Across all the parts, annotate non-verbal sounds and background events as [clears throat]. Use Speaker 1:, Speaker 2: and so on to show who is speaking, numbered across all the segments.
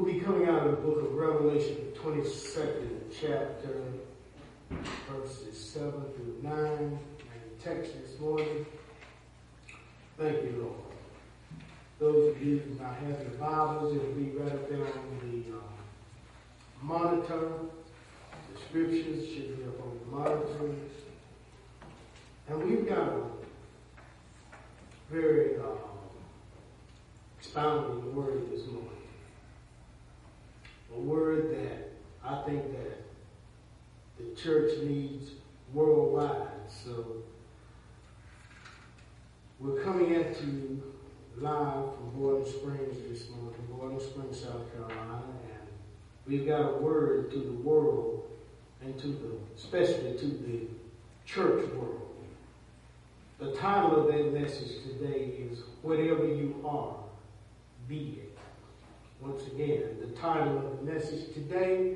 Speaker 1: We'll be coming out of the book of Revelation, the 22nd chapter, verses 7 through 9, and text this morning. Thank you, Lord. Those of you who do not have your Bibles, it'll be right up there on the uh, monitor. The scriptures should be up on the monitor. And we've got a very uh, expounding word this morning. A word that I think that the church needs worldwide. So we're coming at you live from Boiling Springs this morning, Boiling Springs, South Carolina, and we've got a word to the world and to the, especially to the church world. The title of that message today is Whatever You Are, Be It. Once again, the title of the message today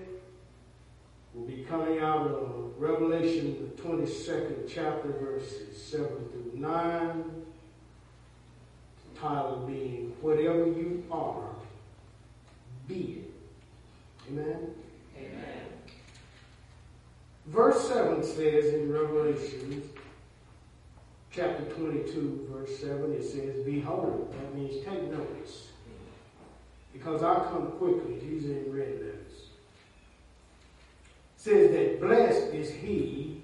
Speaker 1: will be coming out of Revelation, the 22nd chapter, verses 7 through 9. The title being, Whatever You Are, Be It. Amen?
Speaker 2: Amen.
Speaker 1: Verse 7 says in Revelation, chapter 22, verse 7, it says, Behold, that means take notice because I come quickly. He's in red letters. Says that blessed is he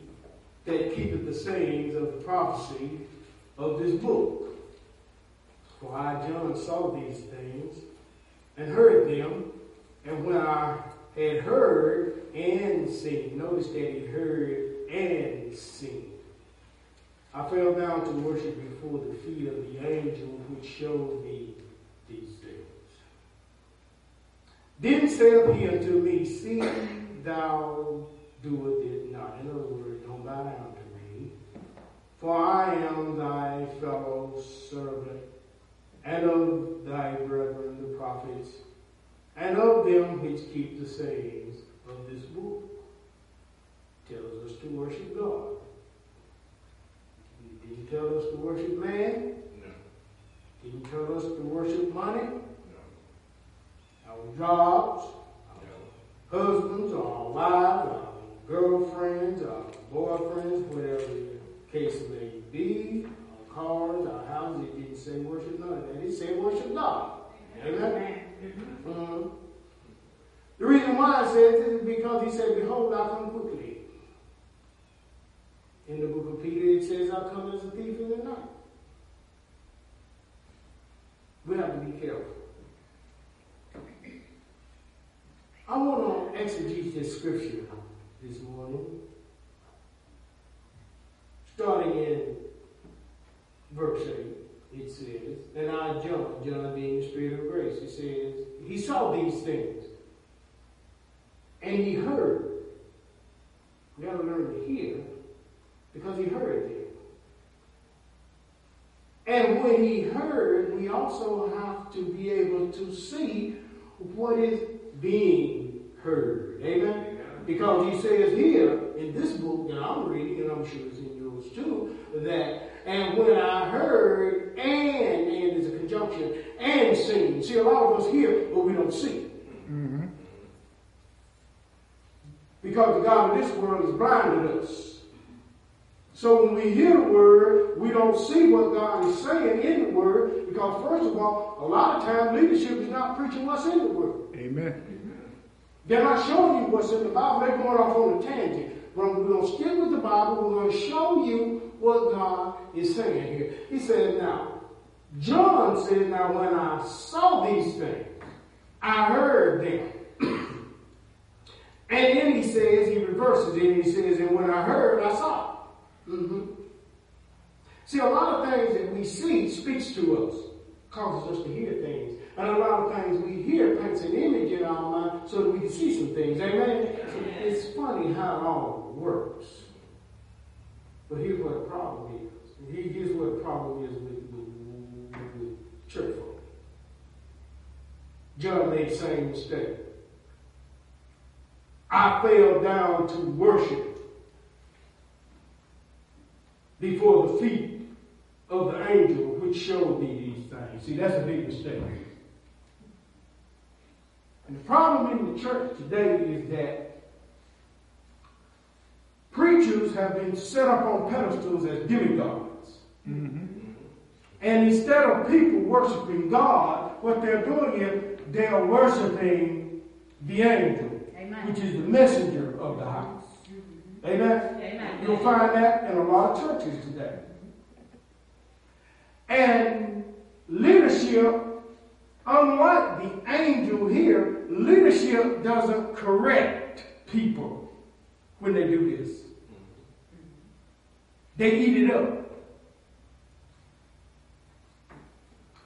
Speaker 1: that keepeth the sayings of the prophecy of this book. For I, John, saw these things and heard them, and when I had heard and seen, notice that he heard and seen. I fell down to worship before the feet of the angel which showed me these things. Then saith he unto me, See thou do it not. In other words, don't bow down to me. For I am thy fellow servant, and of thy brethren the prophets, and of them which keep the sayings of this book. Tells us to worship God. He didn't tell us to worship man.
Speaker 2: No.
Speaker 1: Didn't tell us to worship money. Our jobs,
Speaker 2: No.
Speaker 1: husbands, or our wives, our girlfriends, our boyfriends, whatever the case may be, our cars, our houses. It didn't say worship none of that. It said worship God. Amen. Mhm. The reason why I says this is because he said, Behold, I come quickly. In the book of Peter, it says, I come as a thief in the night. We have to be careful. I want to exegete this scripture this morning, starting in verse 8. It says, and I jumped, John being the Spirit of grace. It says, He saw these things, and He heard. We got to learn to hear because He heard them. And when He heard, we also have to be able to see what is being heard. Amen? Because he says here in this book that I'm reading, and I'm sure it's in yours too, that and when I heard and and is a conjunction and seen. See, a lot of us hear, but we don't see. Mm-hmm. Because the God of this world has blinded us. So when we hear the word, we don't see what God is saying in the word, because first of all, a lot of times leadership is not preaching what's in the word.
Speaker 3: Amen.
Speaker 1: They're not showing you what's in the Bible. They're going off on a tangent. But we're going to stick with the Bible. We're going to show you what God is saying here. He said, now, John says, now when I saw these things, I heard them. [clears throat] and then he says, he reverses it, and he says, and when I heard, I saw. hmm See, a lot of things that we see speaks to us, causes us to hear things. And a lot of times we hear paints an image in our mind so that we can see some things. Amen? So it's funny how it all works. But here's what the problem is. Here's what the problem is with, with, with, church folk. John made the same mistake. I fell down to worship before the feet of the angel which showed me these things. See, that's a big mistake. And the problem in the church today is that preachers have been set up on pedestals as demigods.
Speaker 3: Mm-hmm.
Speaker 1: And instead of people worshiping God, what they're doing is they are worshiping the angel,
Speaker 4: Amen.
Speaker 1: which is the messenger of the house. Amen?
Speaker 4: Amen.
Speaker 1: You'll find that in a lot of churches today. And leadership, unlike the angel here, leadership doesn't correct people when they do this. They eat it up.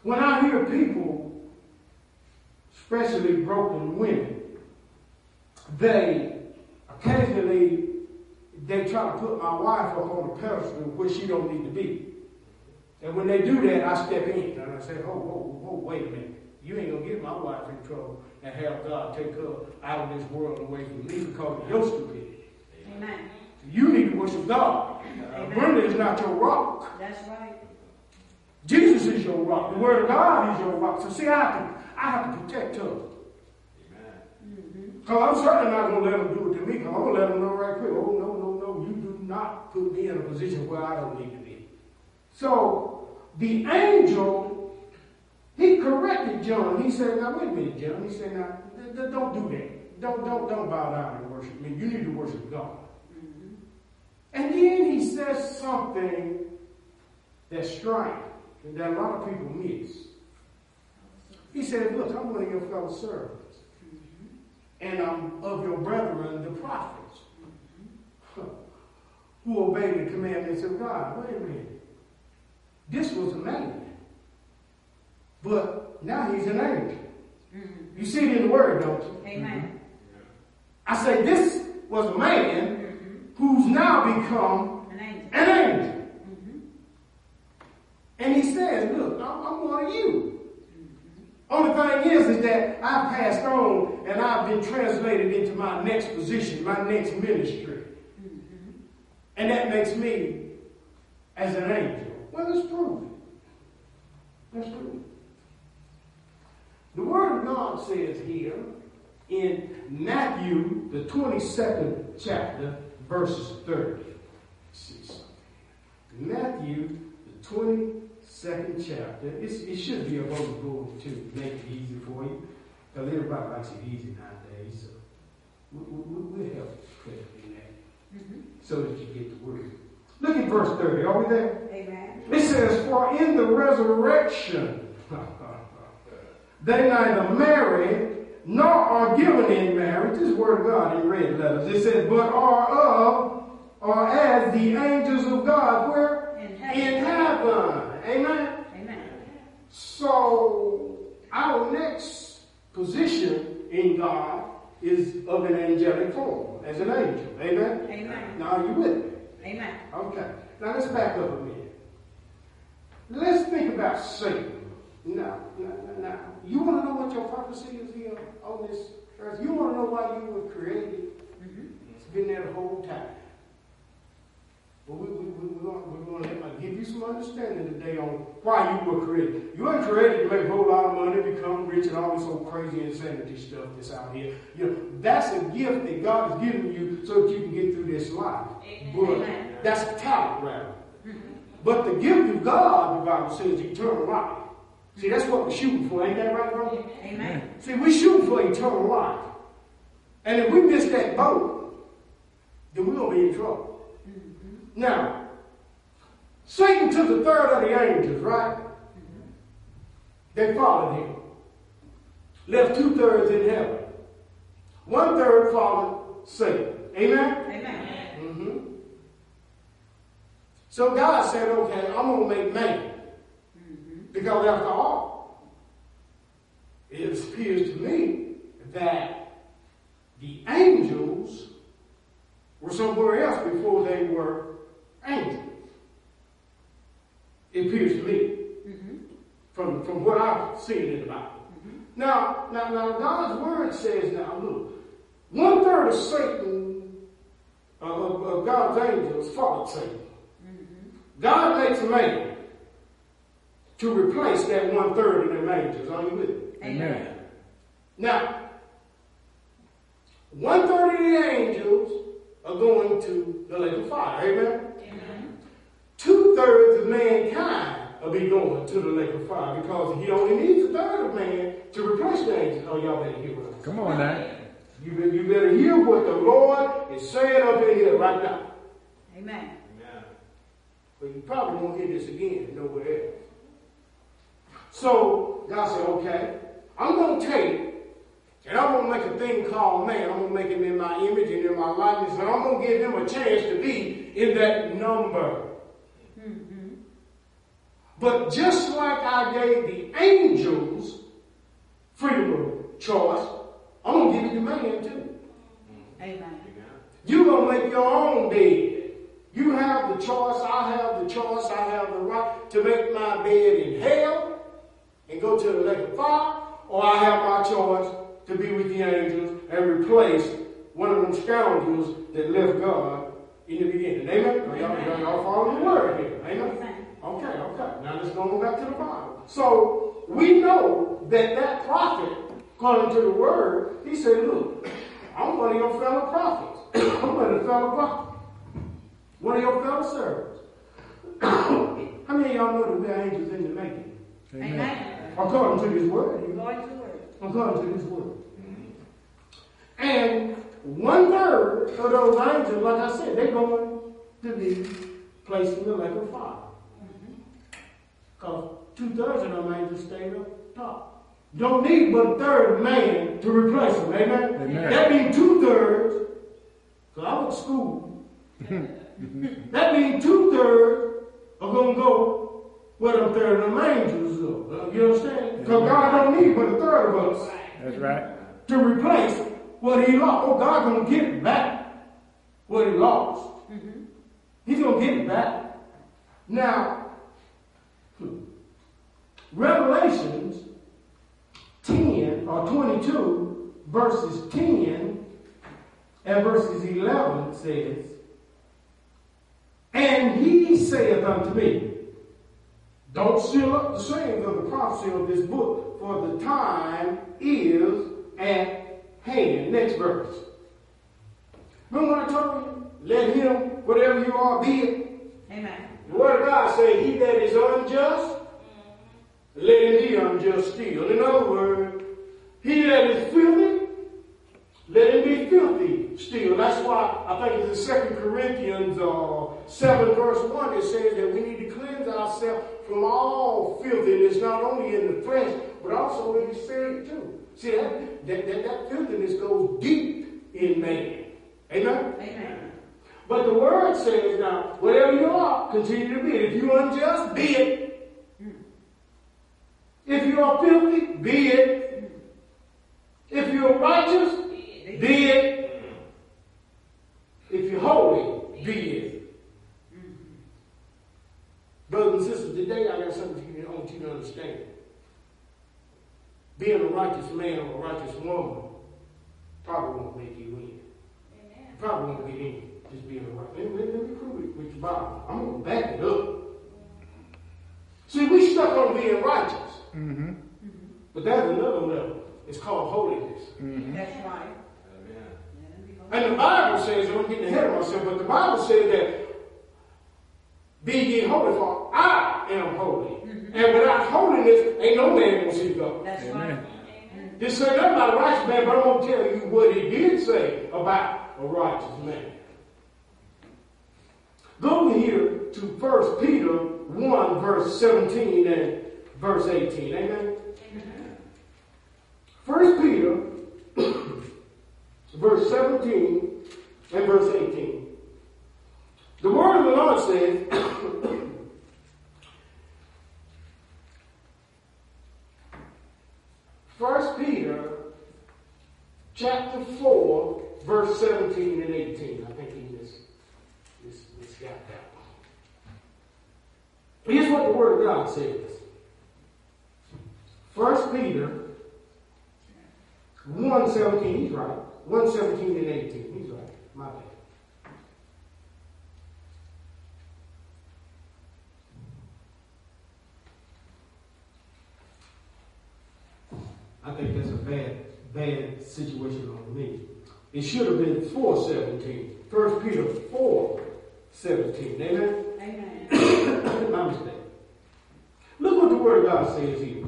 Speaker 1: When I hear people, especially broken women, they occasionally they try to put my wife up on a pedestal where she don't need to be. And when they do that, I step in and I say, oh, whoa, whoa, wait a minute. You ain't gonna get my wife in trouble and have God take her out of this world away from me because of your stupidity.
Speaker 4: Amen.
Speaker 1: You need to worship God. Uh. Brenda is not your rock.
Speaker 4: That's right.
Speaker 1: Jesus is your rock. The Word of God is your rock. So see, I have to, I have to protect her.
Speaker 2: Amen.
Speaker 4: Mm-hmm.
Speaker 1: Because I'm certainly not going to let them do it to me. Because I'm going to let them know right quick. Oh, no, no, no. You do not put me in a position where I don't need to be. So the angel, he corrected John. He said, now wait a minute, John. He said, now th- th- don't do that. Don't, don't, don't bow down and worship me. You need to worship God.
Speaker 4: Mm-hmm.
Speaker 1: And then he says something that's strange and that a lot of people miss. He said, Look, I'm one of your fellow servants, and I'm of your brethren, the prophets, who obey the commandments of God. Wait a minute. This was a man, but now he's an angel.
Speaker 4: Mm-hmm.
Speaker 1: You see it in the word, don't you?
Speaker 4: Amen.
Speaker 1: I say this was a man
Speaker 4: Mm-hmm.
Speaker 1: who's now become
Speaker 4: An angel.
Speaker 1: an angel.
Speaker 4: Mm-hmm.
Speaker 1: And he says, look, I'm, I'm one of you. Only thing is, is that I've passed on and I've been translated into my next position, my next ministry.
Speaker 4: Mm-hmm.
Speaker 1: And that makes me as an angel. Well, let's prove it. Let's prove it. The Word of God says here in Matthew, the 22nd chapter, verses 30. See something. Matthew, the 22nd chapter. It's, it should be above the board to make it easy for you. Because everybody likes it easy nowadays. So we, we, we'll help click in that
Speaker 4: Mm-hmm.
Speaker 1: so that you get the word. Look at verse 30. Are we there?
Speaker 4: Amen.
Speaker 1: It says, For in the resurrection they neither marry nor are given in marriage. This is word of God in red letters. It says, But are of, or as the angels of God, where?
Speaker 4: In heaven.
Speaker 1: In heaven. Amen.
Speaker 4: Amen.
Speaker 1: So, our next position in God is of an angelic form, as an angel. Amen?
Speaker 4: Amen.
Speaker 1: Now, are you with me?
Speaker 4: Amen.
Speaker 1: Okay. Now let's back up a minute. Let's think about Satan. Now, now, now. You want to know what your purpose is here on this earth? You want to know why you were created?
Speaker 4: Mm-hmm.
Speaker 1: It's been there the whole time. But we, we, we, we're going we're to give you some understanding today on why you were created. You weren't created to make a whole lot of money, become rich, and all this old crazy insanity stuff that's out here. You know, that's a gift that God has given you so that you can get through this life. But
Speaker 4: Amen.
Speaker 1: that's a talent, rather.
Speaker 4: Mm-hmm.
Speaker 1: But the gift of God, the Bible says, eternal life. See, that's what we're shooting for. Ain't that right, brother?
Speaker 4: Amen.
Speaker 1: See, we're shooting for eternal life. And if we miss that boat, then we're going to be in trouble. Now, Satan took a third of the angels, right? They followed him. Left two thirds in heaven. One third followed Satan. Amen?
Speaker 4: Amen.
Speaker 1: hmm So God said, okay, I'm going to make man. Because after all, it appears to me that the angels were somewhere else before they were angels. It appears to me
Speaker 4: Mm-hmm.
Speaker 1: from, from what I've seen in the Bible. Now, now, now, God's word says, now look, one third of Satan, uh, of, of God's angels, followed Satan. God makes a man to replace that one third of them angels. Are you with me?
Speaker 4: Amen.
Speaker 1: Now, one third of the angels are going to the lake of fire. Amen?
Speaker 4: Amen.
Speaker 1: Two thirds of mankind will be going to the lake of fire because he only needs a third of man to replace the angels. Oh, y'all better hear what I'm
Speaker 3: Come on now.
Speaker 1: You better, you better hear what the Lord is saying up in here right now.
Speaker 4: Amen.
Speaker 2: Amen.
Speaker 1: But you probably won't hear this again nowhere else. So God said, okay, I'm going to take, and I'm going to make a thing called man. I'm going to make him in my image and in my likeness, and I'm going to give him a chance to be in that number.
Speaker 4: Mm-hmm.
Speaker 1: But just like I gave the angels freedom of choice, I'm going to give it to man too.
Speaker 4: Amen.
Speaker 2: Amen.
Speaker 1: You're going to make your own bed. You have the choice. I have the choice. I have the right to make my bed in hell and go to the lake of fire, or I have my choice to be with the angels and replace one of them scoundrels that left God in the beginning. Amen? Are y'all, y'all, y'all following the word here? Amen?
Speaker 4: Amen.
Speaker 1: Okay, okay. Now let's go back to the Bible. So we know that that prophet, according to the word, he said, look, I'm one of your fellow prophets. [coughs] I'm one of the fellow prophets. One of your fellow servants. [coughs] How many of y'all know that we're angels in the making?
Speaker 4: Amen.
Speaker 1: According to this word. you-
Speaker 4: Going to word.
Speaker 1: According to this word. And one third of those angels, like I said, they're going to be placed in the lake of fire. Mm-hmm. Because two thirds of them angels stayed up top. Don't need but a third man to replace them. Amen?
Speaker 3: Amen.
Speaker 1: That means two thirds. Because I went to school. [laughs] that means two thirds are going to go where them third of them angels. Uh, You understand? Because God don't need but a third of us
Speaker 3: That's right.
Speaker 1: to replace what he lost. Oh, God gonna get back what he lost. He's gonna get it back. Now, hmm, Revelations 10 or 22 verses 10 and verses 11 says, And he saith unto me, don't seal up the sayings of the prophecy of this book, for the time is at hand. Next verse. Remember what I told you? Let him, whatever you are, be it.
Speaker 4: Amen.
Speaker 1: The word of God say, he that is unjust, let him be unjust still. In other words, he that is filthy, let him be filthy still. That's why I think it's in 2 Corinthians uh, 7 verse 1 it says that we need to cleanse ourselves from all filthiness, not only in the flesh, but also in the spirit too. See, that, that, that, that filthiness goes deep in man. Amen?
Speaker 4: Amen.
Speaker 1: But the word says now, whatever you are, continue to be it. If you're unjust, be it. If you are filthy, be it. If you're righteous, be it. If you're holy, be it. Brothers and sisters, today I got something for you, I want you to understand. Being a righteous man or a righteous woman probably won't make you in. You probably won't get in just being a right. Let, let, let me prove it with your Bible. I'm going to back it up. See, we stuck on being righteous.
Speaker 3: Mm-hmm.
Speaker 1: But that's another level. It's called holiness.
Speaker 4: That's right.
Speaker 2: Amen.
Speaker 1: And the Bible says, I'm getting ahead of myself, but the Bible says that be ye holy, for I am holy. Mm-hmm. And without holiness, ain't no man gonna see God.
Speaker 4: That's
Speaker 3: Amen.
Speaker 4: right.
Speaker 1: This say nothing about a righteous man, but I'm gonna tell you what he did say about a righteous man. Go here to 1 Peter 1, verse 17 and verse 18. Amen. 1 Peter, [clears throat] verse 17 and verse 18. The word of the Lord says, [coughs] First Peter chapter 4, verse 17 and 18. I think he just, just, just got that one. Here's what the Word of God says. First Peter 1 17, he's right. 1 17 and 18. He's right. My bad. I think that's a bad, situation on me. It should have been 417. 1 Peter 4 17. Amen?
Speaker 4: Amen. [coughs]
Speaker 1: My mistake. Look what the Word of God says here.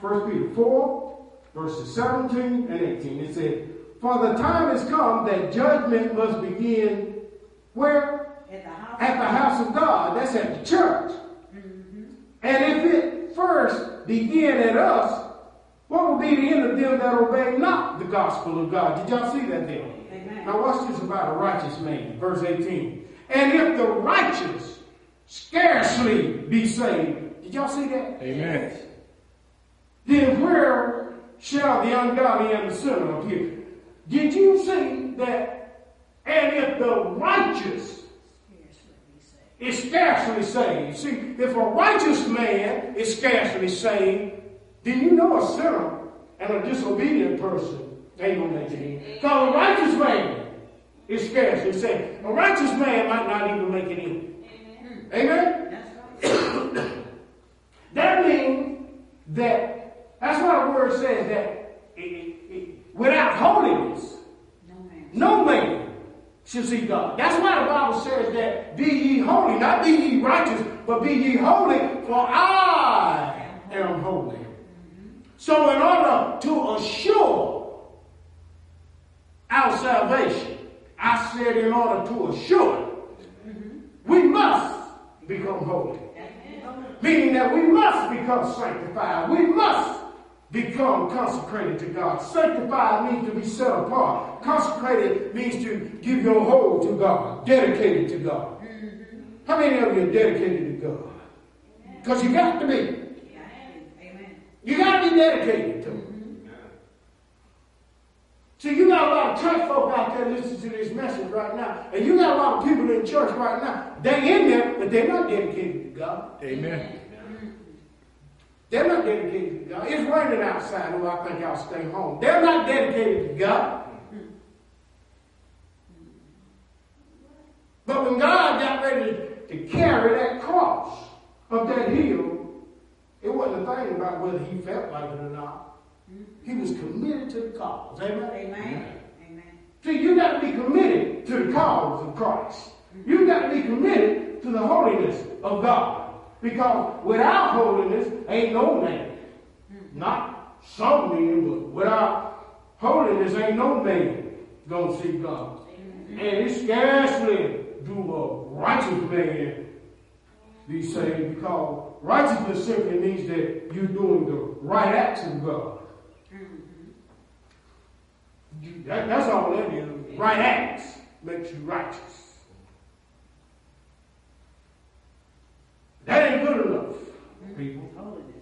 Speaker 1: 1 Peter 4, verses 17 and 18. It says, For the time has come that judgment must begin where?
Speaker 4: At the house.
Speaker 1: At the house of God. That's at the church. Mm-hmm. And if it first begin at us, what will be the end of them that obey not the gospel of God? Did y'all see that there?
Speaker 4: Amen.
Speaker 1: Now watch this about a righteous man, verse 18. And if the righteous scarcely be saved, did y'all see that?
Speaker 2: Amen.
Speaker 1: Then where shall the ungodly and the sinner appear? Did you see that? And if the righteous is scarcely saved. See, if a righteous man is scarcely saved, then you know a sinner and a disobedient person ain't gonna make it in. Because a righteous man is scarcely saved. A righteous man might not even make it in. Amen?
Speaker 4: Right. [coughs]
Speaker 1: That means that, that's why the word says that it- it- it- without holiness,
Speaker 4: No man.
Speaker 1: no man shall see God. That's why the Bible says that be ye holy, not be ye righteous, but be ye holy, for I am holy. So in order to assure our salvation, I said in order to assure it, we must become holy. Meaning that we must become sanctified. We must become consecrated to God. Sanctified means to be set apart. Consecrated means to give your whole to God. Dedicated to God. How many of you are dedicated to God? Because you got to be. You got to be dedicated to Him. See, you got a lot of church folk out there listening to this message right now. And you got a lot of people in church right now. They in there, but they're not dedicated to God.
Speaker 2: Amen.
Speaker 1: They're not dedicated to God. It's raining outside, oh, I think I'll stay home. They're not dedicated to God. But when God got ready to carry that cross up that hill, it wasn't a thing about whether he felt like it or not. He was committed to the cause. Amen?
Speaker 4: Amen. Amen.
Speaker 1: See, you got to be committed to the cause of Christ. You got to be committed to the holiness of God. Because without holiness, ain't no man. Not some men, but without holiness, ain't no man gonna see God. And it scarcely do a righteous man be saved because righteousness simply means that you're doing the right acts of God. Mm-hmm. That- that's all that is. Right acts makes you righteous. That ain't good enough, people.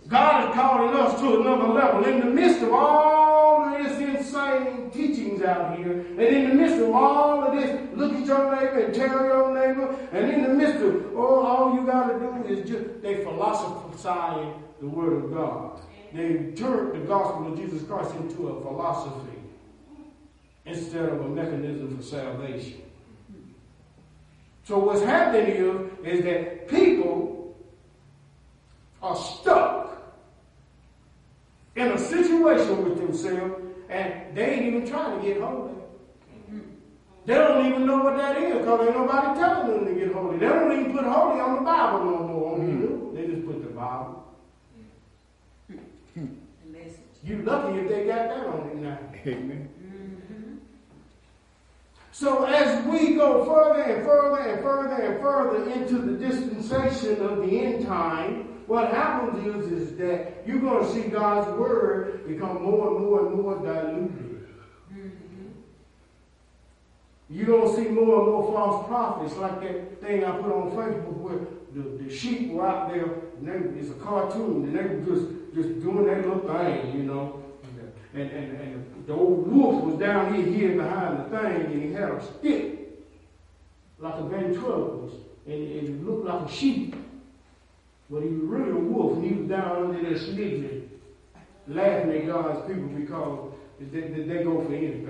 Speaker 1: God is calling us to another level. In the midst of all of this insane teachings out here, and in the midst of all of this, look at your neighbor and tell your neighbor, and in the midst of, oh, all you got to do is just, they philosophize the Word of God. They turn the gospel of Jesus Christ into a philosophy instead of a mechanism for salvation. So what's happening is, is that people are stuck in a situation with themselves and they ain't even trying to get holy. They don't even know what that is because ain't nobody telling them to get holy. They don't even put holy on the Bible no more. Mm. They just put the Bible.
Speaker 4: The message.
Speaker 1: You lucky if they got that on it now.
Speaker 2: Amen.
Speaker 1: So as we go further and further and further and further into the dispensation of the end time, what happens is, is that you're going to see God's word become more and more and more diluted. Mm-hmm. You're going to see more and more false prophets, like that thing I put on Facebook where the, the sheep were out there, and they, it's a cartoon, and they were just, just doing their little thing, you know. And, and, and the old wolf was down here hidden behind the thing, and he had a stick, like a ventriloquist, and, and it looked like a sheep. But he was really a wolf, and he was down under there sniggling, laughing at God's people because they, they, they go for anything.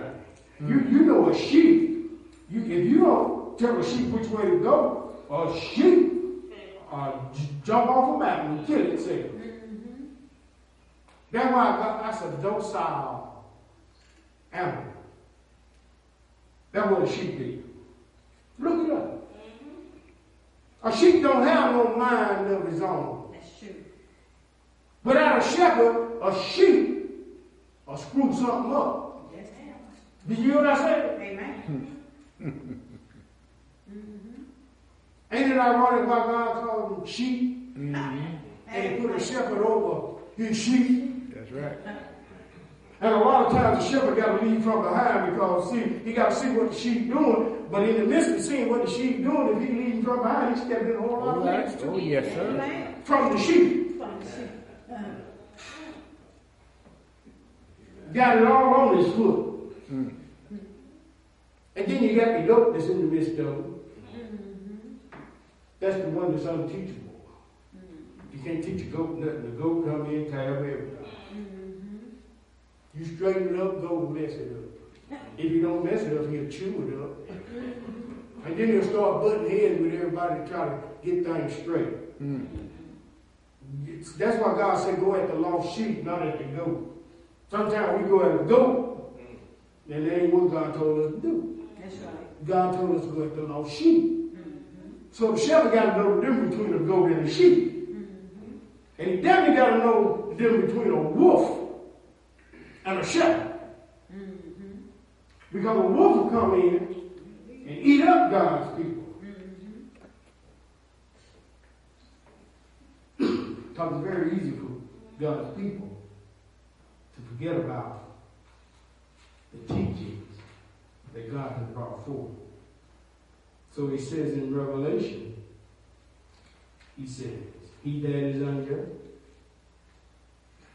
Speaker 1: You, you know a sheep, you, if you don't tell a sheep which way to go, a sheep uh, j- jump off a mountain and kill itself. That's why God, that's a docile animal. That's what a sheep is. Look it up. A sheep don't have no mind of his own.
Speaker 4: That's true.
Speaker 1: Without a shepherd, a sheep will screw something up.
Speaker 4: Yes, ma'am.
Speaker 1: Did you hear what I said?
Speaker 4: Amen. [laughs]
Speaker 1: Ain't it ironic why God called them sheep
Speaker 3: Mhm.
Speaker 1: and he put a shepherd over his sheep?
Speaker 3: That's right.
Speaker 1: And a lot of times the shepherd got to lead from behind because see, he got to see what the sheep doing. But in the midst of seeing what the sheep doing, if he leading from behind, he stepping in a whole lot
Speaker 3: Oh,
Speaker 1: of
Speaker 3: that's-
Speaker 1: things
Speaker 3: oh yes, sir.
Speaker 1: From the sheep.
Speaker 4: From the sheep.
Speaker 1: Got it all on his foot.
Speaker 3: Mm.
Speaker 1: And then you got the goat that's in the midst of. That's the one that's unteachable. You can't teach a goat nothing. The goat come in, tie up everything. You straighten it up, go mess it up. If you don't mess it up, he'll chew it up. And then he'll start butting heads with everybody to try to get things straight.
Speaker 3: Mm.
Speaker 1: It's- That's why God said go at the lost sheep, not at the goat. Sometimes we go at the goat, and that ain't what God told us to do.
Speaker 4: That's right.
Speaker 1: God told us to go at the lost sheep. So the shepherd got to know the difference between a goat and a sheep. And he definitely got to know the difference between a wolf and a shepherd. Because a wolf will come in and eat up God's people. [clears throat] Because it's very easy for God's people to forget about the teachings that God has brought forth. So he says in Revelation, he says, He that is unjust,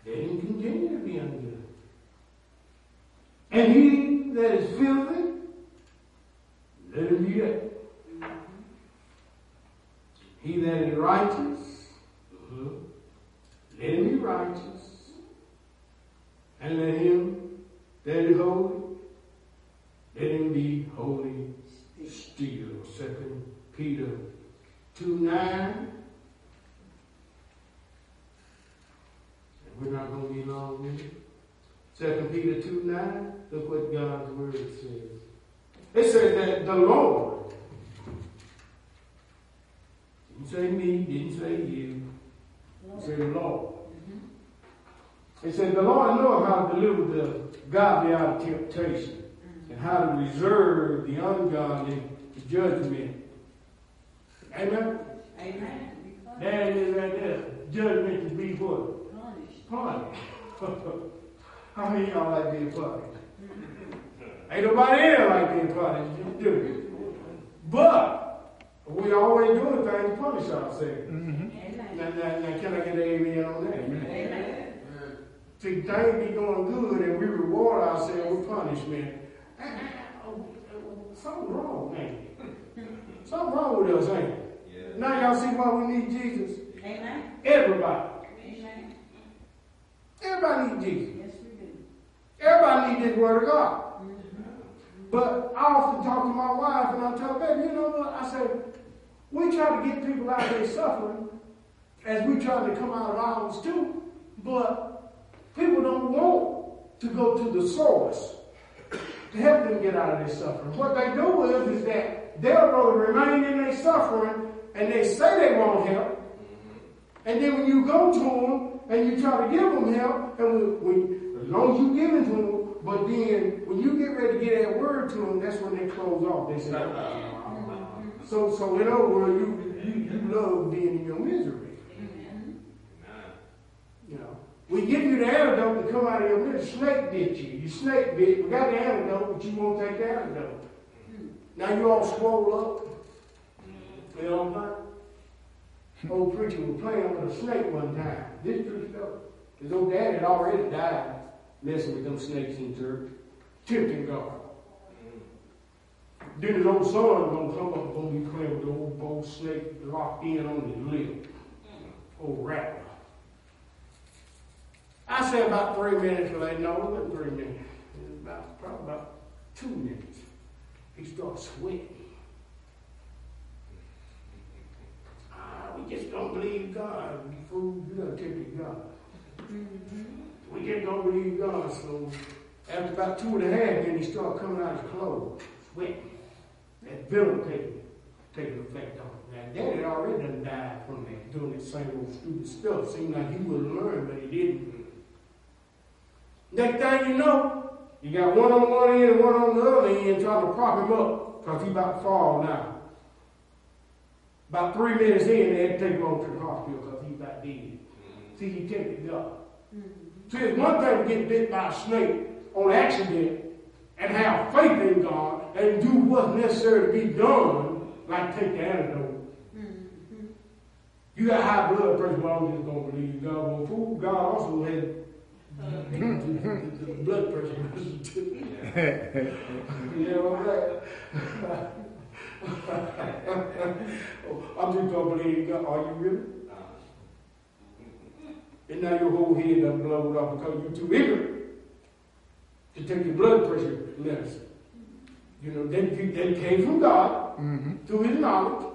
Speaker 1: let him continue to be unjust. And he that is filthy, let him be that. He that is righteous, uh-huh, let him be righteous. And let him that is holy, let him be holy still. Second Peter 2 9. We're not going to be long with it. Second Peter 2 9. Look what God's word says. It says that the Lord, didn't say me, didn't say you, it said the Lord. Mm-hmm. It said the Lord knows how to deliver the godly out of temptation and how to reserve the ungodly to judgment. Amen?
Speaker 4: Amen.
Speaker 1: There it is right there. Judgment to be what?
Speaker 4: Punished.
Speaker 1: Punished. [laughs] How many of y'all like being punished? Ain't nobody here like being punished. You do. But we always doing things to punish ourselves.
Speaker 3: Mhm.
Speaker 4: Amen.
Speaker 1: Now, now, now can I get an amen on that?
Speaker 4: Amen.
Speaker 1: See, things be going good and we reward ourselves with punishment. Something wrong, man. Something wrong with us, ain't it?
Speaker 2: Yeah.
Speaker 1: Now y'all see why we need Jesus?
Speaker 4: Amen.
Speaker 1: Everybody.
Speaker 4: Amen.
Speaker 1: Everybody needs Jesus. Everybody needs this word of God. But I often talk to my wife and I tell her, baby, you know what? I say, we try to get people out of their suffering as we try to come out of ours too. But people don't want to go to the source to help them get out of their suffering. What they do is, is that they'll remain in their suffering and they say they want help. And then when you go to them and you try to give them help, and when, when as long as you give it to them, but then when you get ready to get that word to them, that's when they close off. They say, oh, so so in other words, you, you you love being in your misery. You know, we give you the antidote to come out of your misery. Snake bit you. You snake bit. We got the antidote, but you won't take the antidote. Now you all swole up. Mm-hmm. You know what I'm saying? Old preacher was playing with a snake one time. This true stuff. His old daddy had already died messing with them snakes in church. Tempting God. Then his old son gonna come up and gonna be playing with the old bull snake locked in on his lip. Old rattler. I say about three minutes, I know it wasn't three minutes. It was about probably about two minutes. He started sweating. Ah, we just don't believe God. We fool, you done tempted God. Don't go believe God. So after about two and a half, then he started coming out of his clothes, sweating. That venom taking, taking effect on him. Now, Daddy already done died from that, doing that same old stupid stuff. Seemed like he would learn, but he didn't. Next thing you know, you got one on one end and one on the other end trying to prop him up because he about to fall now. About three minutes in, they had to take him over to the hospital because he about dead. Mm-hmm. See, he tempted God. See, it's one thing to get bit by a snake on accident and have faith in God and do what's necessary to be done, like take the antidote. Mm-hmm. You got high blood pressure, but I'm just gonna believe God. Well, fool, God also had the, [laughs] blood pressure medicine [laughs] too. You know what I'm saying? [laughs] I'm just gonna believe God. Are you really? And now your whole head done blown off because you're too ignorant to take your blood pressure medicine. You know, they, they came from God
Speaker 3: Mm-hmm.
Speaker 1: through his knowledge.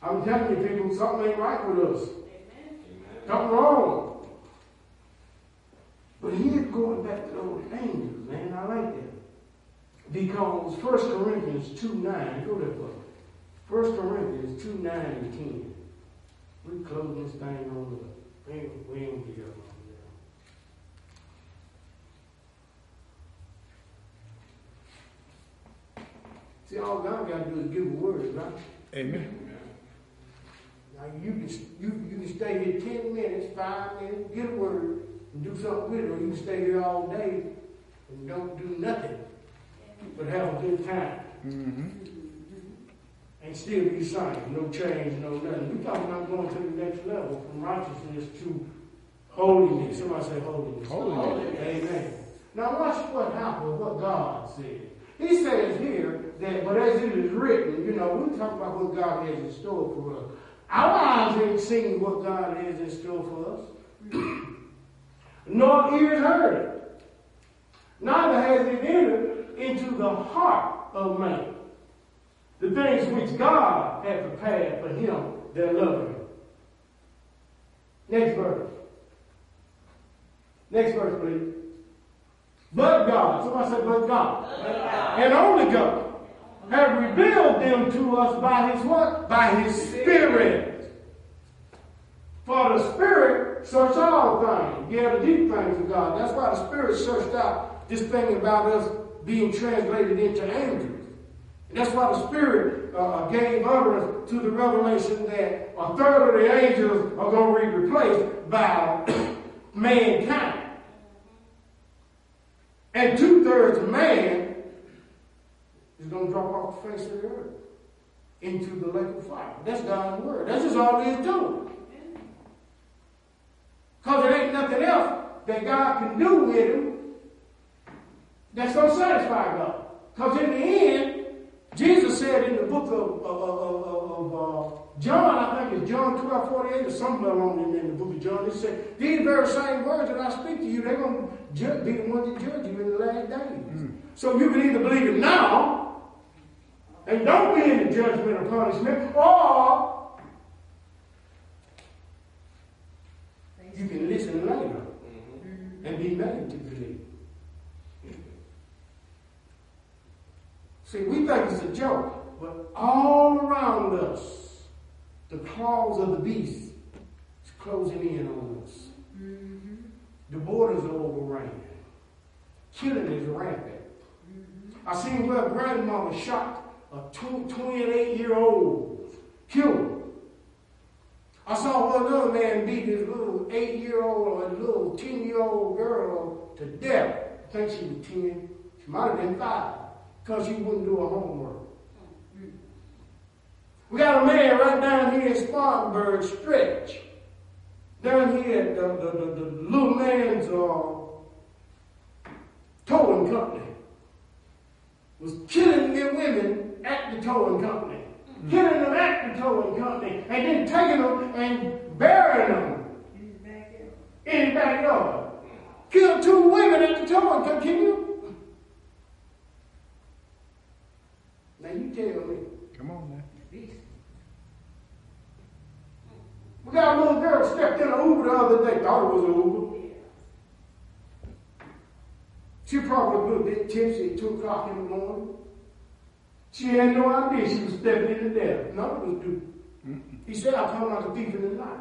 Speaker 1: I'm telling you, people, something ain't right with us. Something wrong. But here's going back to those angels, man. I like that. Because 1 Corinthians 2 9, go there for me. 1 Corinthians 2 9 and 10. We close this thing on up. We ain't, we ain't get up on there. See, all God got to do is give a word, right?
Speaker 3: Amen.
Speaker 1: Now you can you, you can stay here ten minutes, five minutes, get a word, and do something with it, or you can stay here all day and don't do nothing, but have a good time
Speaker 3: Mm-hmm.
Speaker 1: And still be saved. No change, no nothing. We talking about going to the next level from righteousness to holiness. Somebody say holiness.
Speaker 3: Holiness.
Speaker 1: Amen. Now watch what happened, what God said. He says here that, but as it is written, you know, we talk about what God has in store for us. Our eyes ain't seen what God has in store for us. [clears throat] Nor ears heard it. Neither has it entered into the heart of man. The things which God had prepared for him that love him. Next verse. Next verse, please. But God, somebody said, but God, and only God, have revealed them to us by His what? By His Spirit. For the Spirit search all things. Yeah, the deep things of God. That's why the Spirit searched out this thing about us being translated into angels. That's why the Spirit uh, gave utterance to the revelation that a third of the angels are going to be replaced by [coughs] mankind. And two thirds of man is going to drop off the face of the earth into the lake of fire. That's God's word. That's just all He's doing. Because there ain't nothing else that God can do with him that's going to satisfy God. Because in the end, Jesus said in the book of, of, of, of, of uh, John, I think it's John 12, 48 or somewhere along in, in the book of John, he said, These very same words that I speak to you, they're going to ju- be the ones that judge you in the last days. So you can either believe it now and don't be in the judgment or punishment, or you can listen later and be made to believe. See, we think it's a joke, but all around us, the claws of the beast is closing in on us. Mm-hmm. The borders are overrun. Killing is rampant. Mm-hmm. I seen where grandmama shot a tw- 28 year old, killed. I saw one another man beat his little 8 year old or a little 10 year old girl to death. I think she was 10. She might have been 5 because she wouldn't do her homework. We got a man right down here in Spartanburg Stretch. Down here at the, the, the, the little man's uh, towing company. Was killing their women at the towing company. Killing them at the towing company. And then taking them and burying them in the backyard. Killed two women at the towing company. Can you? Now you tell me.
Speaker 3: Come on now.
Speaker 1: We got a little girl stepped in an Uber the other day, thought it was an Uber. She probably was a bit tipsy at 2 o'clock in the morning. She had no idea she was stepping into death. None of us do. Mm-hmm. He said, I come like a thief in the night.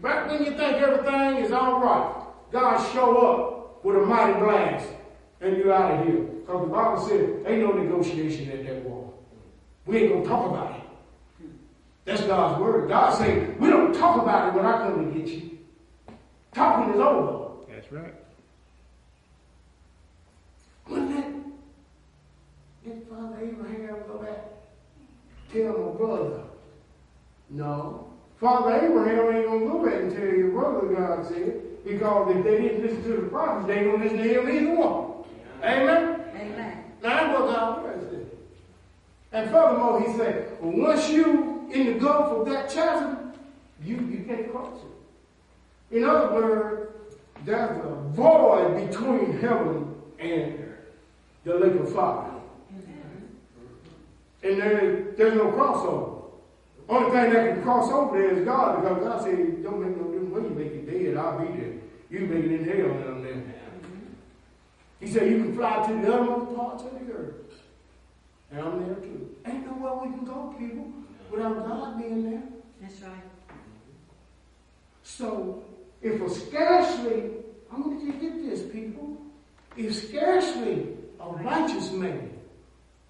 Speaker 1: Right when you think everything is all right, God show up with a mighty blast and you're out of here. Because the Bible said, ain't no negotiation at that war. We ain't going to talk about it. That's God's word. God said, we don't talk about it when I come to get you. Talking is over.
Speaker 3: That's right.
Speaker 1: When that, did Father Abraham go back? Tell my brother. No. Father Abraham ain't gonna go back and tell your brother, God said, because if they didn't listen to the prophets, they ain't gonna listen to him either one. Amen?
Speaker 4: Amen.
Speaker 1: Now that's what God said. And furthermore, he said, once you in the gulf of that chasm, you, you can't cross it. In other words, there's a void between heaven and the lake of fire. And there, there's no crossover. The only thing that can cross over there is God, because God said, don't make no difference when you make it dead, I'll be there. You make it in hell, and I'm there. He said, you can fly to the uttermost parts of the earth. And I'm there too. Ain't nowhere we can go, people, without God being there.
Speaker 4: That's right.
Speaker 1: So, if a scarcely, I want you to get this, people, if scarcely a righteous man,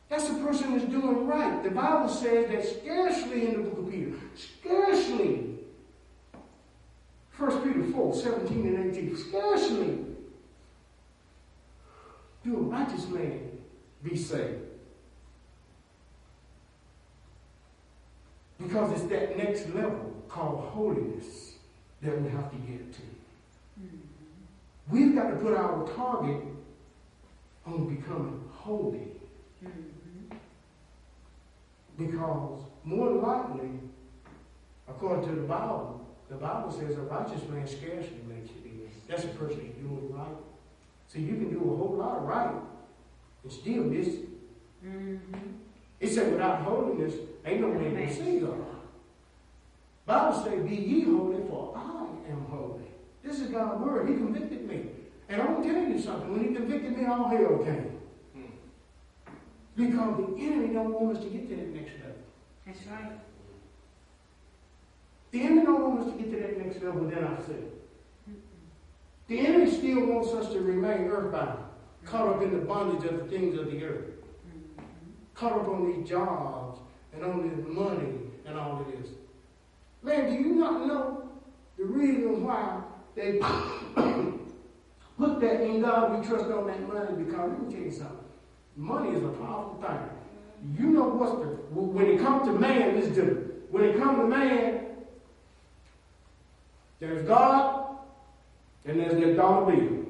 Speaker 1: that's the person who's doing right. The Bible says that scarcely in the book of Peter, scarcely, 1 Peter 4, 17 and 18, scarcely do a righteous man be saved. Because it's that next level called holiness that we have to get to. Mm-hmm. We've got to put our target on becoming holy. Mm-hmm. Because more likely, according to the Bible, the Bible says a righteous man scarcely makes it in. That's a person who's doing right. So you can do a whole lot of right and still miss it. Mm-hmm. It said without holiness, ain't no man can see God. Bible say, be ye holy, for I am holy. This is God's word. He convicted me. And I'm telling you something. When he convicted me, all hell came. Hmm. Because the enemy don't want us to get to that next level.
Speaker 4: That's right.
Speaker 1: The enemy don't want us to get to that next level within ourselves. The enemy still wants us to remain earthbound, caught up in the bondage of the things of the earth, caught up on these jobs and on this money and all of this. Man, do you not know the reason why they [coughs] put that in God we trust on that money? Because let me tell you something. Money is a powerful thing. You know what's the when it comes to man, it's different. When it comes to man, there's God and there's that dollar bill.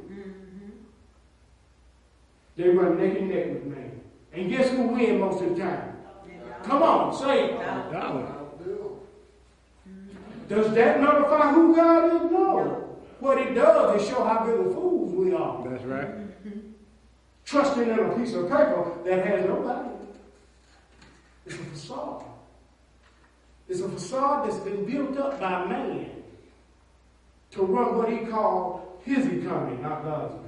Speaker 1: They run neck and neck with man. And guess who wins most of the time? Come on, say it.
Speaker 3: Dollar. Mm-hmm.
Speaker 1: Does that notify who God is? No. What it does is show how big of fools we are.
Speaker 3: That's right. Mm-hmm.
Speaker 1: Trusting in a piece of paper that has no value. It's a facade. It's a facade that's been built up by man to run what he called his economy, not God's economy.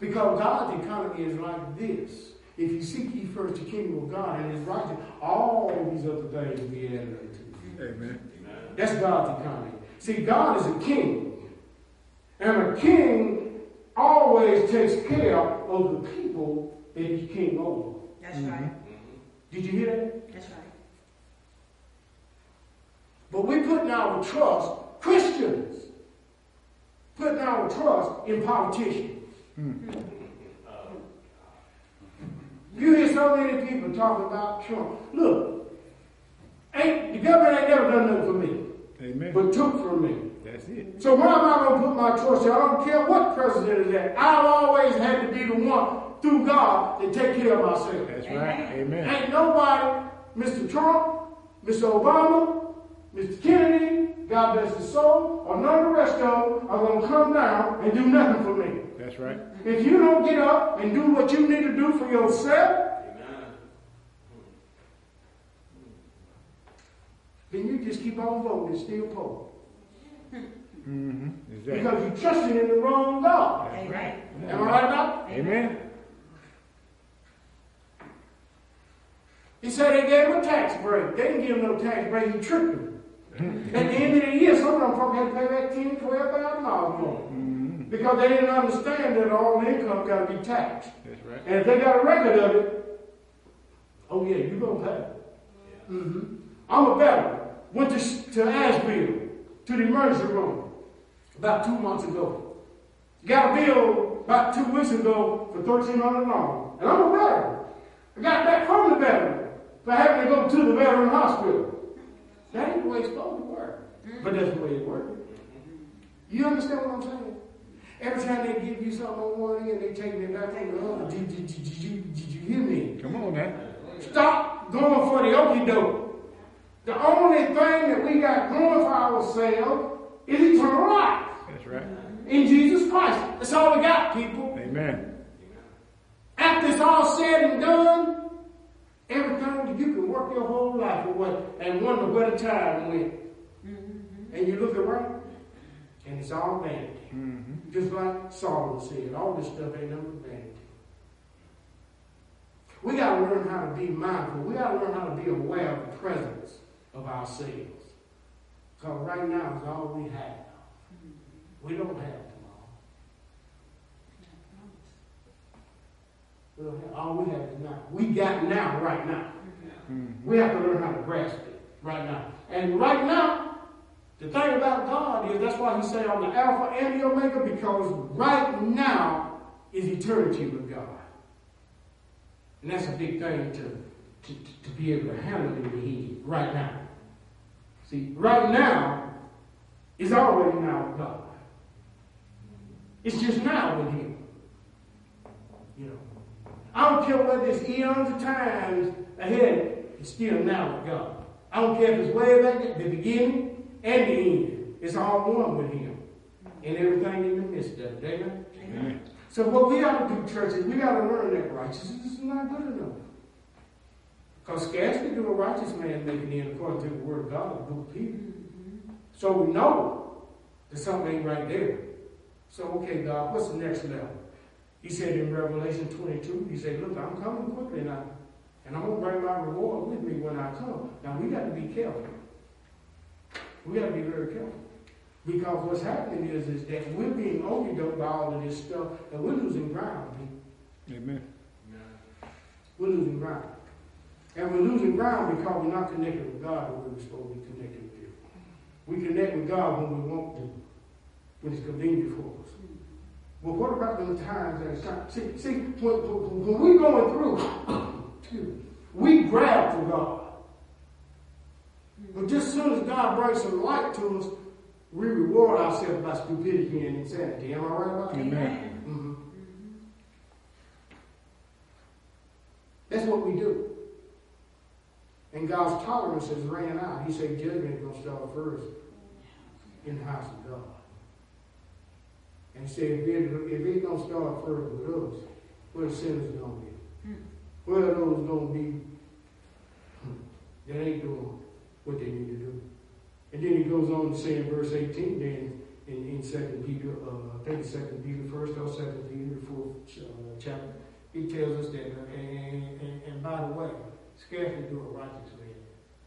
Speaker 1: Because God's economy is like this. If you seek ye first the kingdom of God and his righteousness, all these other things will be added unto you.
Speaker 3: Amen.
Speaker 1: That's God's economy. See, God is a king. And a king always takes care of the people that he's king over.
Speaker 4: That's right. Mm-hmm.
Speaker 1: Did you hear that?
Speaker 4: That's right.
Speaker 1: But we putting our trust, Christians, putting our trust in politicians. Hmm. You hear so many people talking about Trump. Look, ain't the government ain't never done nothing for me,
Speaker 3: Amen.
Speaker 1: but took from me.
Speaker 3: That's it.
Speaker 1: So why am I going to put my trust in? I don't care what president is at. I've always had to be the one through God to take care of myself.
Speaker 3: That's right. Amen.
Speaker 1: Ain't nobody, Mr. Trump, Mr. Obama, Mr. Kennedy, God bless his soul, or none of the rest of them are going to come down and do nothing for me.
Speaker 3: That's right.
Speaker 1: If you don't get up and do what you need to do for yourself, then you just keep keep on voting, it's still poor.
Speaker 3: Mm-hmm. Exactly.
Speaker 1: Because you're trusting in the wrong God.
Speaker 3: That's right.
Speaker 1: Am I right about it?
Speaker 3: Amen.
Speaker 1: He said they gave him a tax break. They didn't give him no tax break, he tricked them. At the end of the year, some of them folks had to pay back ten, twelve thousand dollars more.
Speaker 3: Mm-hmm.
Speaker 1: Because they didn't understand that all income got to be taxed.
Speaker 3: That's right.
Speaker 1: And if they got a record of it, oh yeah, you're going to pay. Mm-hmm. I'm a veteran. Went to, to Asheville, to the emergency room, about two months ago. Got a bill about two weeks ago for $1,300. And I'm a veteran. I got back from the veteran for having to go to the veteran hospital. That ain't the way it's supposed to work. Mm-hmm. But that's the way it works. You understand what I'm saying? Every time they give you something on one end, they take it back on the other. Did, did, did, you, did you hear me?
Speaker 3: Come on now.
Speaker 1: Stop going for the okie doke. The only thing that we got going for ourselves is eternal life
Speaker 3: That's right.
Speaker 1: in Jesus Christ. That's all we got, people.
Speaker 3: Amen.
Speaker 1: After it's all said and done, everything you can work your whole life away and wonder where the time went. And you look around, and it's all vanity.
Speaker 3: Mm-hmm.
Speaker 1: Just like Solomon said, all this stuff ain't nothing but vanity. We got to learn how to be mindful. We got to learn how to be aware of the presence of ourselves. Because right now is all we have. We don't have tomorrow. We don't have, all we have is now. We got now, right now.
Speaker 3: Mm-hmm.
Speaker 1: We have to learn how to grasp it right now. And right now, the thing about God is that's why he said I'm the Alpha and the Omega, because right now is eternity with God. And that's a big thing to, to, to be able to handle in the head right now. See, right now is already now with God. It's just now with him. You know. I don't care whether it's eons of times ahead, it's still now with God. I don't care if it's way back at the beginning and the end. It's all one with him. And everything in the midst of it. Amen?
Speaker 3: Amen.
Speaker 1: So what we got to do, church, is we got to learn that righteousness is not good enough. Because scarcely do a righteous man make it in according to the word of God, the book of Peter. So we know that something ain't right there. So, okay, God, what's the next level? He said in Revelation 22, he said, look, I'm coming quickly now. And I'm going to bring my reward with me when I come. Now, we got to be careful. We got to be very careful. Because what's happening is, is that we're being overdosed by all of this stuff, and we're losing ground.
Speaker 3: Amen.
Speaker 1: We're losing ground. And we're losing ground because we're not connected with God the way we're supposed to be connected with Him. We connect with God when we want to, when it's convenient for us. But what about those times that it's time? See, see when, when, when we're going through, excuse me, we grab for God. But just as soon as God brings some light to us, we reward ourselves by stupidity and insanity. Am I right about that?
Speaker 3: Amen.
Speaker 1: Mhm. That's what we do. And God's tolerance has ran out. He said judgment is going to start first in the house of God. And he said if it, if it's going to start first with us, where the sinners going to be? Where are those going to be that ain't doing what they need to do? And then he goes on to say in verse 18, then in, in Second Peter, uh, I think it's Second Peter first or Second Peter, the fourth uh, chapter, he tells us that, uh, and, and, and by the way, scarcely do a righteous man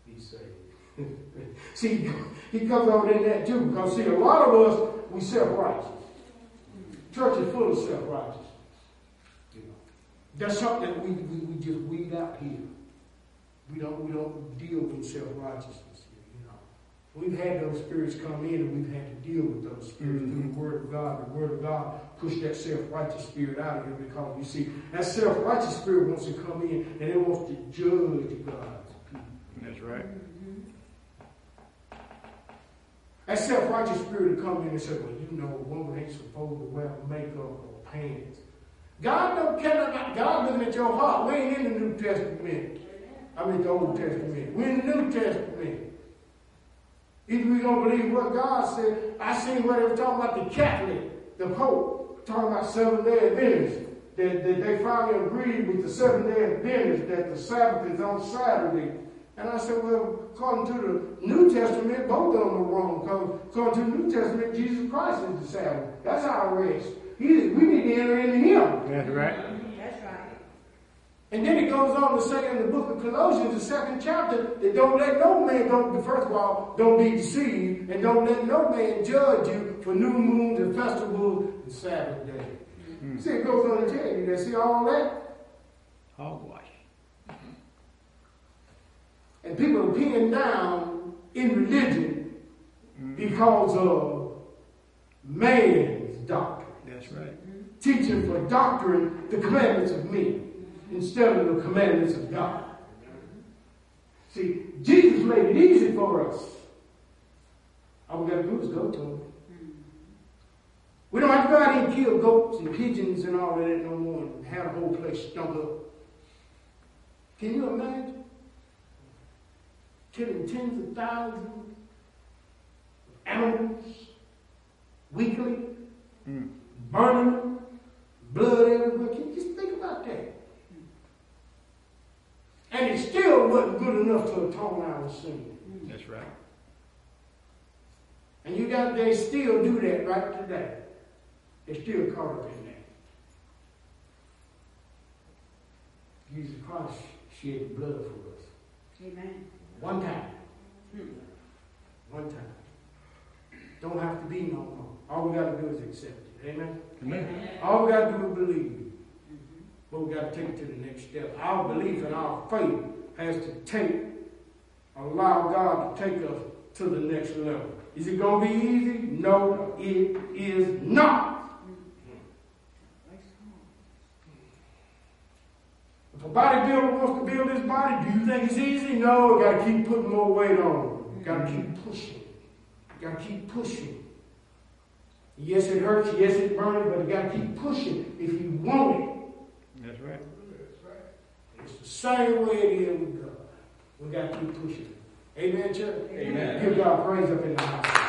Speaker 1: be saved. [laughs] see, he comes over in that too, because see, a lot of us, we self-righteous. Church is full of self-righteousness. You know, that's something that we, we, we just weed out here. We don't we don't deal with self-righteousness. You know, we've had those spirits come in, and we've had to deal with those spirits through the mm-hmm. Word of God. The Word of God pushed that self-righteous spirit out of here because you see that self-righteous spirit wants to come in and it wants to judge God's people.
Speaker 3: That's right.
Speaker 1: That self-righteous spirit will come in and say, well, you know, a woman ain't supposed to wear makeup or pants. God don't care about God looking at your heart. We ain't in the New Testament. I mean the Old Testament. We're in the New Testament. If we don't believe what God said, I seen where they were talking about the Catholic, the Pope, talking about seven day Adventists. That, that they finally agreed with the seven day Adventists that the Sabbath is on Saturday And I said, well, according to the New Testament, both of them are wrong. Because according to the New Testament, Jesus Christ is the Sabbath. That's our rest. He is, we need to enter into Him.
Speaker 3: That's right.
Speaker 4: That's right.
Speaker 1: And then it goes on to say in the book of Colossians, the second chapter, that don't let no man don't, first of all, don't be deceived, and don't let no man judge you for new moons and festivals and Sabbath day. Hmm. See, it goes on to tell you that. See all that?
Speaker 3: Hogwash.
Speaker 1: And people are pinned down in religion mm-hmm. because of man's doctrine.
Speaker 3: That's right. Mm-hmm.
Speaker 1: Teaching for doctrine the commandments of men mm-hmm. instead of the commandments of God. See, Jesus made it easy for us. All we got to do is go to him. We don't have to go out and kill goats and pigeons and all of that no more and have the whole place stunk up. Can you imagine? Killing tens of thousands of animals weekly,
Speaker 3: Mm.
Speaker 1: burning them, blood everywhere. Can you just think about that? And it still wasn't good enough to atone our sin.
Speaker 3: That's right.
Speaker 1: And you got they still do that right today. They're still caught up in that. Jesus Christ shed blood for us.
Speaker 4: Amen.
Speaker 1: One time. One time. Don't have to be no more. All we got to do is accept it. Amen?
Speaker 3: Amen.
Speaker 1: All we got to do is believe. But we got to take it to the next step. Our belief and our faith has to take, allow God to take us to the next level. Is it going to be easy? No, it is not. If a bodybuilder wants to build his body, do you think it's easy? No, got to keep putting more weight on. Got to keep pushing. Got to keep pushing. Yes, it hurts. Yes, it burns, but you got to keep pushing if you want it. That's right.
Speaker 3: That's right.
Speaker 1: It's the same way it is with God. We got to keep pushing. Amen, church?
Speaker 2: Amen.
Speaker 1: Give God praise up in the house.